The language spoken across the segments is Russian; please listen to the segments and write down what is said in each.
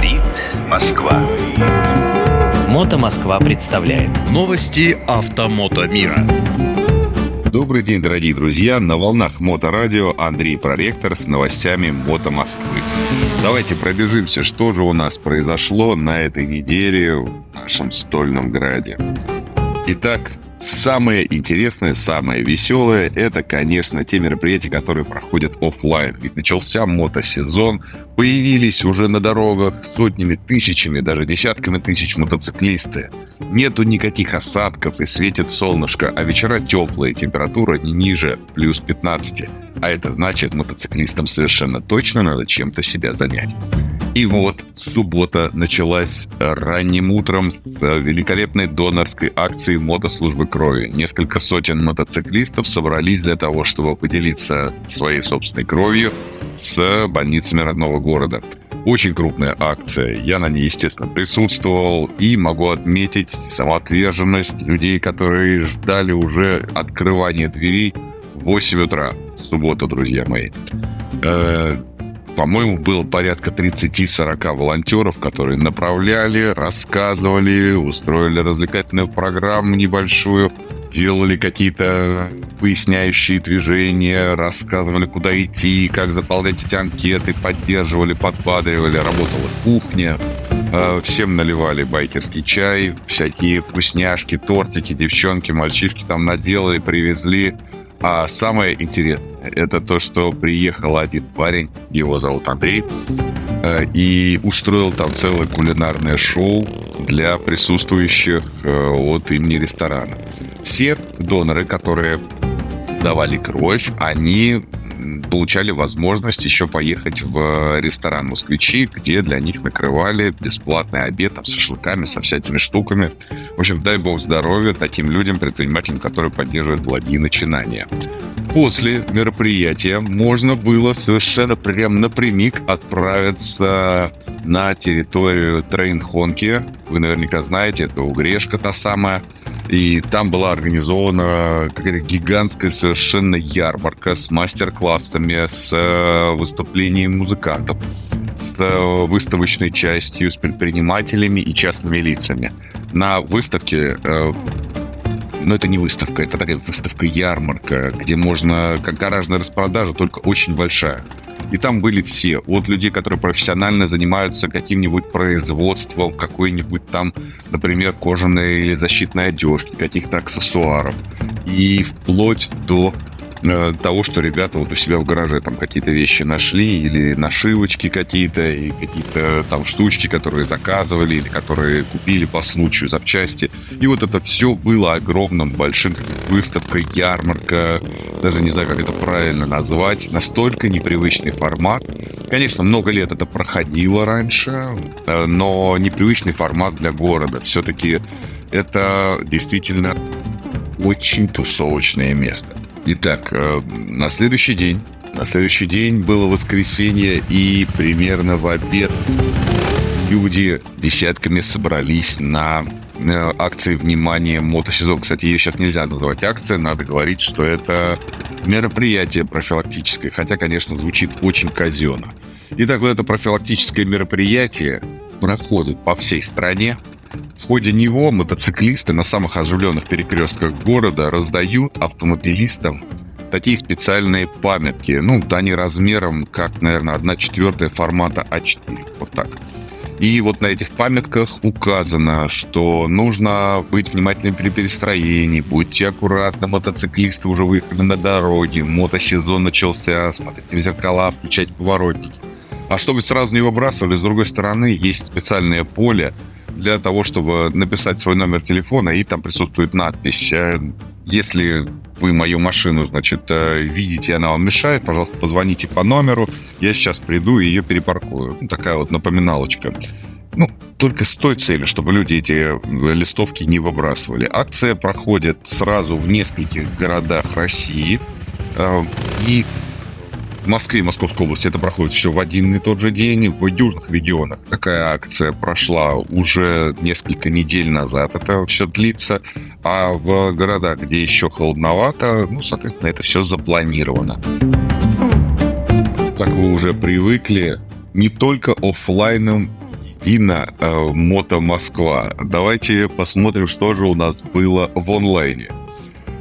Говорит Москва. Мото Москва представляет Новости автомото мира. Добрый день, дорогие друзья! На волнах Моторадио Андрей Проректор с новостями Мото Москвы. Давайте пробежимся, что же у нас произошло на этой неделе в нашем стольном граде. Итак, Самое интересное, самое веселое – это, конечно, те мероприятия, которые проходят офлайн. Ведь начался мотосезон, появились уже на дорогах сотнями, тысячами, даже десятками тысяч мотоциклисты. Нету никаких осадков и светит солнышко, а вечера теплые, температура не ниже плюс 15. А это значит, мотоциклистам совершенно точно надо чем-то себя занять. И вот суббота началась ранним утром с великолепной донорской акции мотослужбы крови. Несколько сотен мотоциклистов собрались для того, чтобы поделиться своей собственной кровью с больницами родного города. Очень крупная акция. Я на ней, естественно, присутствовал и могу отметить самоотверженность людей, которые ждали уже открывания дверей в 8 утра. В субботу, друзья мои. Э, по-моему, было порядка 30-40 волонтеров, которые направляли, рассказывали, устроили развлекательную программу небольшую, делали какие-то поясняющие движения, рассказывали, куда идти, как заполнять эти анкеты, поддерживали, подбадривали, работала кухня. Э, всем наливали байкерский чай, всякие вкусняшки, тортики, девчонки, мальчишки там наделали, привезли. А самое интересное, это то, что приехал один парень, его зовут Андрей, э, и устроил там целое кулинарное шоу для присутствующих э, от имени ресторана. Все доноры, которые сдавали кровь, они получали возможность еще поехать в ресторан «Москвичи», где для них накрывали бесплатный обед там, с шашлыками, со всякими штуками. В общем, дай бог здоровья таким людям, предпринимателям, которые поддерживают благие начинания. После мероприятия можно было совершенно прям напрямик отправиться на территорию Трейнхонки. Вы наверняка знаете, это Угрешка та самая. И там была организована какая-то гигантская совершенно ярмарка с мастер-классами, с э, выступлением музыкантов, с э, выставочной частью, с предпринимателями и частными лицами. На выставке э, но это не выставка, это такая выставка-ярмарка, где можно, как гаражная распродажа, только очень большая. И там были все, от людей, которые профессионально занимаются каким-нибудь производством какой-нибудь там, например, кожаной или защитной одежки, каких-то аксессуаров, и вплоть до Э, того, что ребята вот у себя в гараже там какие-то вещи нашли, или нашивочки какие-то, и какие-то там штучки, которые заказывали, или которые купили по случаю запчасти. И вот это все было огромным, большим выставкой, ярмарка, даже не знаю, как это правильно назвать, настолько непривычный формат. Конечно, много лет это проходило раньше, э, но непривычный формат для города. Все-таки это действительно очень тусовочное место. Итак, э, на следующий день, на следующий день было воскресенье, и примерно в обед люди десятками собрались на акции внимания мотосезон. Кстати, ее сейчас нельзя называть акцией, надо говорить, что это мероприятие профилактическое, хотя, конечно, звучит очень казенно. Итак, вот это профилактическое мероприятие проходит по всей стране. В ходе него мотоциклисты на самых оживленных перекрестках города раздают автомобилистам такие специальные памятки. Ну, они размером, как, наверное, 1 четвертая формата А4. Вот так. И вот на этих памятках указано, что нужно быть внимательным при перестроении, будьте аккуратны, мотоциклисты уже выехали на дороге, мотосезон начался, смотрите в зеркала, включать поворотники. А чтобы сразу не выбрасывали, с другой стороны, есть специальное поле, для того, чтобы написать свой номер телефона, и там присутствует надпись. «Э, если вы мою машину, значит, э, видите, она вам мешает, пожалуйста, позвоните по номеру, я сейчас приду и ее перепаркую. Ну, такая вот напоминалочка. Ну, только с той целью, чтобы люди эти э, листовки не выбрасывали. Акция проходит сразу в нескольких городах России. И Москве и Московской области это проходит все в один и тот же день. В южных регионах такая акция прошла уже несколько недель назад. Это все длится. А в городах, где еще холодновато, ну, соответственно, это все запланировано. Как вы уже привыкли, не только офлайном Дина э, Мото Москва. Давайте посмотрим, что же у нас было в онлайне.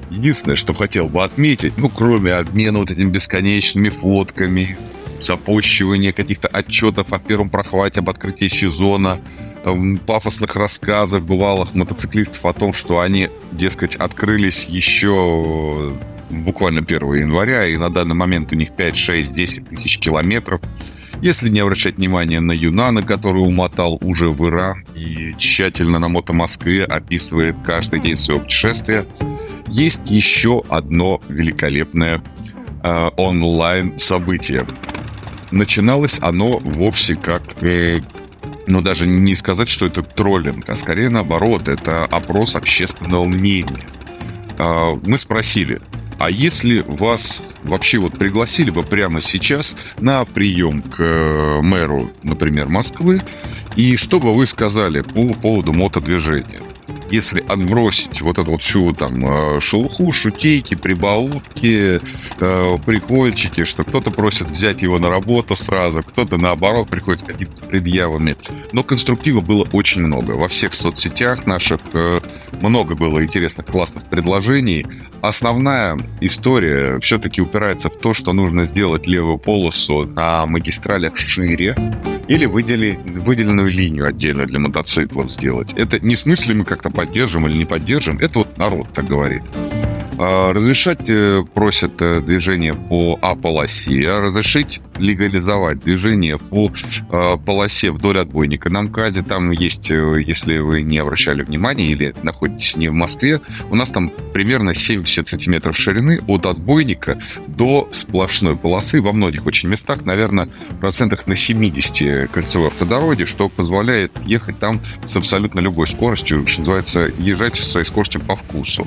Единственное, что хотел бы отметить, ну, кроме обмена вот этими бесконечными фотками, запущивания каких-то отчетов о первом прохвате, об открытии сезона, эм, пафосных рассказов бывалых мотоциклистов о том, что они, дескать, открылись еще буквально 1 января, и на данный момент у них 5, 6, 10 тысяч километров. Если не обращать внимания на Юнана, который умотал уже в Иран и тщательно на Мото Москве описывает каждый день своего путешествия, есть еще одно великолепное э, онлайн событие. Начиналось оно вовсе как, э, ну даже не сказать, что это троллинг, а скорее наоборот, это опрос общественного мнения. Э, мы спросили, а если вас вообще вот пригласили бы прямо сейчас на прием к э, мэру, например, Москвы, и что бы вы сказали по поводу мотодвижения? Если отбросить вот эту вот всю там э, шелуху, шутейки, прибаутки, э, прикольчики, что кто-то просит взять его на работу сразу, кто-то наоборот приходит с какими-то предъявами. Но конструктива было очень много. Во всех соцсетях наших э, много было интересных, классных предложений. Основная история все-таки упирается в то, что нужно сделать левую полосу на магистралях шире, или выдели, выделенную линию отдельно для мотоциклов сделать. Это не в смысле мы как-то поддержим или не поддержим, это вот народ так говорит. А, разрешать э, просят э, движение по А-полосе, а разрешить легализовать движение по э, полосе вдоль отбойника на МКАДе. Там есть, если вы не обращали внимания или находитесь не в Москве, у нас там примерно 70 сантиметров ширины от отбойника до сплошной полосы. Во многих очень местах, наверное, процентах на 70 кольцевой автодороги, что позволяет ехать там с абсолютно любой скоростью, что называется, езжать со своей скоростью по вкусу.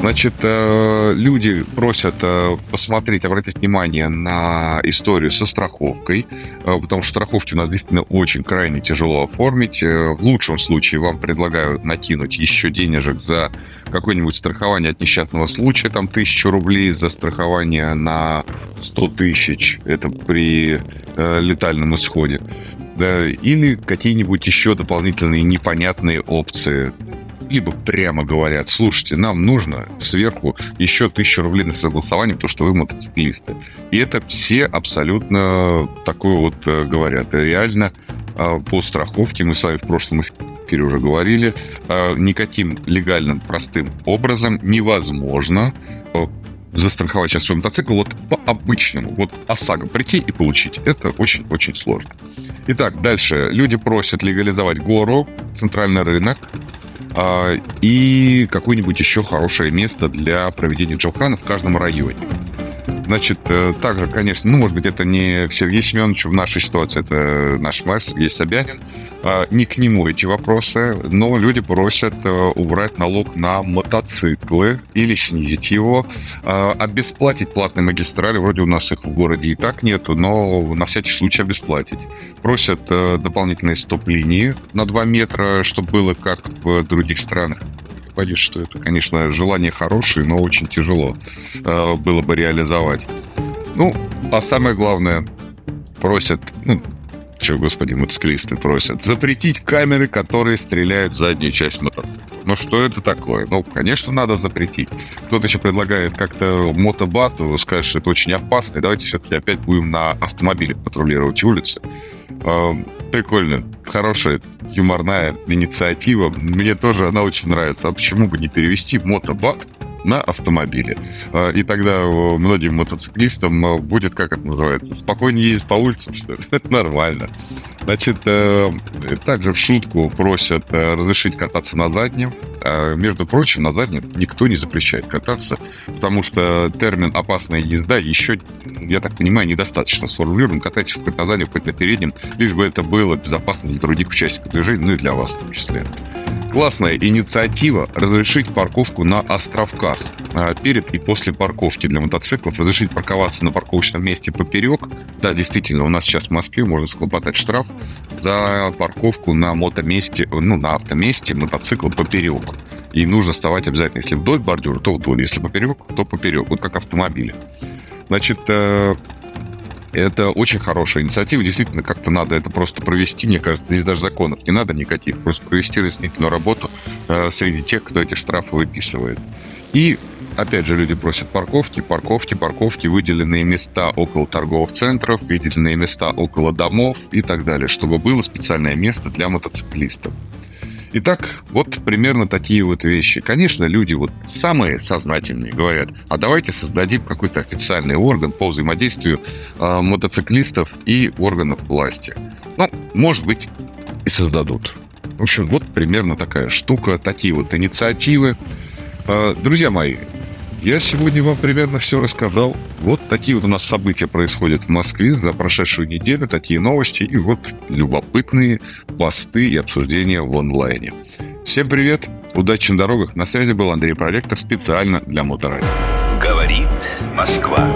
Значит, э, люди просят э, посмотреть, обратить внимание на историю со страховкой, э, потому что страховки у нас действительно очень крайне тяжело оформить. В лучшем случае вам предлагают накинуть еще денежек за какое-нибудь страхование от несчастного случая, там тысячу рублей за страхование на 100 тысяч, это при летальном исходе. Да, или какие-нибудь еще дополнительные непонятные опции либо прямо говорят, слушайте, нам нужно сверху еще тысячу рублей на согласование, потому что вы мотоциклисты. И это все абсолютно такое вот э, говорят. Реально э, по страховке, мы с вами в прошлом эфире уже говорили, э, никаким легальным простым образом невозможно застраховать сейчас свой мотоцикл вот по-обычному. Вот ОСАГО прийти и получить. Это очень-очень сложно. Итак, дальше. Люди просят легализовать гору, центральный рынок, и какое-нибудь еще хорошее место для проведения джелхана в каждом районе. Значит, э, также, конечно, ну, может быть, это не Сергей Семенович в нашей ситуации, это наш мэр Сергей Собянин. А, не к нему эти вопросы, но люди просят э, убрать налог на мотоциклы или снизить его, а, обесплатить платные магистрали, вроде у нас их в городе и так нету, но на всякий случай обесплатить. Просят э, дополнительные стоп-линии на 2 метра, чтобы было как в других странах боюсь, что это, конечно, желание хорошее, но очень тяжело э, было бы реализовать. Ну, а самое главное, просят, ну, что, господи, мотоциклисты просят, запретить камеры, которые стреляют в заднюю часть мотоцикла. Ну, что это такое? Ну, конечно, надо запретить. Кто-то еще предлагает как-то мотобату, сказать, что это очень опасно, и давайте все-таки опять будем на автомобиле патрулировать улицы. Прикольно, хорошая юморная инициатива. Мне тоже она очень нравится. А почему бы не перевести мотобат на автомобиле? А, и тогда многим мотоциклистам а, будет, как это называется, спокойнее ездить по улицам, что ли? Это нормально. Значит, э, также в шутку просят э, разрешить кататься на заднем. А, между прочим, на заднем никто не запрещает кататься, потому что термин «опасная езда» еще, я так понимаю, недостаточно сформулирован. Катайтесь хоть на заднем, хоть на переднем, лишь бы это было безопасно для других участников движения, ну и для вас в том числе. Классная инициатива разрешить парковку на островках а, перед и после парковки для мотоциклов. Разрешить парковаться на парковочном месте поперек. Да, действительно, у нас сейчас в Москве можно схлопотать штраф за парковку на мотоместе, ну, на автоместе мотоцикла поперек. И нужно вставать обязательно. Если вдоль бордюра, то вдоль. Если поперек, то поперек. Вот как автомобили. Значит, э, Это очень хорошая инициатива. Действительно, как-то надо это просто провести. Мне кажется, здесь даже законов не надо никаких. Просто провести разъяснительную работу э, среди тех, кто эти штрафы выписывает. И Опять же, люди просят парковки, парковки, парковки, выделенные места около торговых центров, выделенные места около домов и так далее, чтобы было специальное место для мотоциклистов. Итак, вот примерно такие вот вещи. Конечно, люди вот самые сознательные говорят, а давайте создадим какой-то официальный орган по взаимодействию э, мотоциклистов и органов власти. Ну, может быть, и создадут. В общем, вот примерно такая штука, такие вот инициативы. Э, друзья мои, я сегодня вам примерно все рассказал. Вот такие вот у нас события происходят в Москве за прошедшую неделю, такие новости и вот любопытные посты и обсуждения в онлайне. Всем привет, удачи на дорогах. На связи был Андрей Проректор специально для Моторадио. Говорит Москва.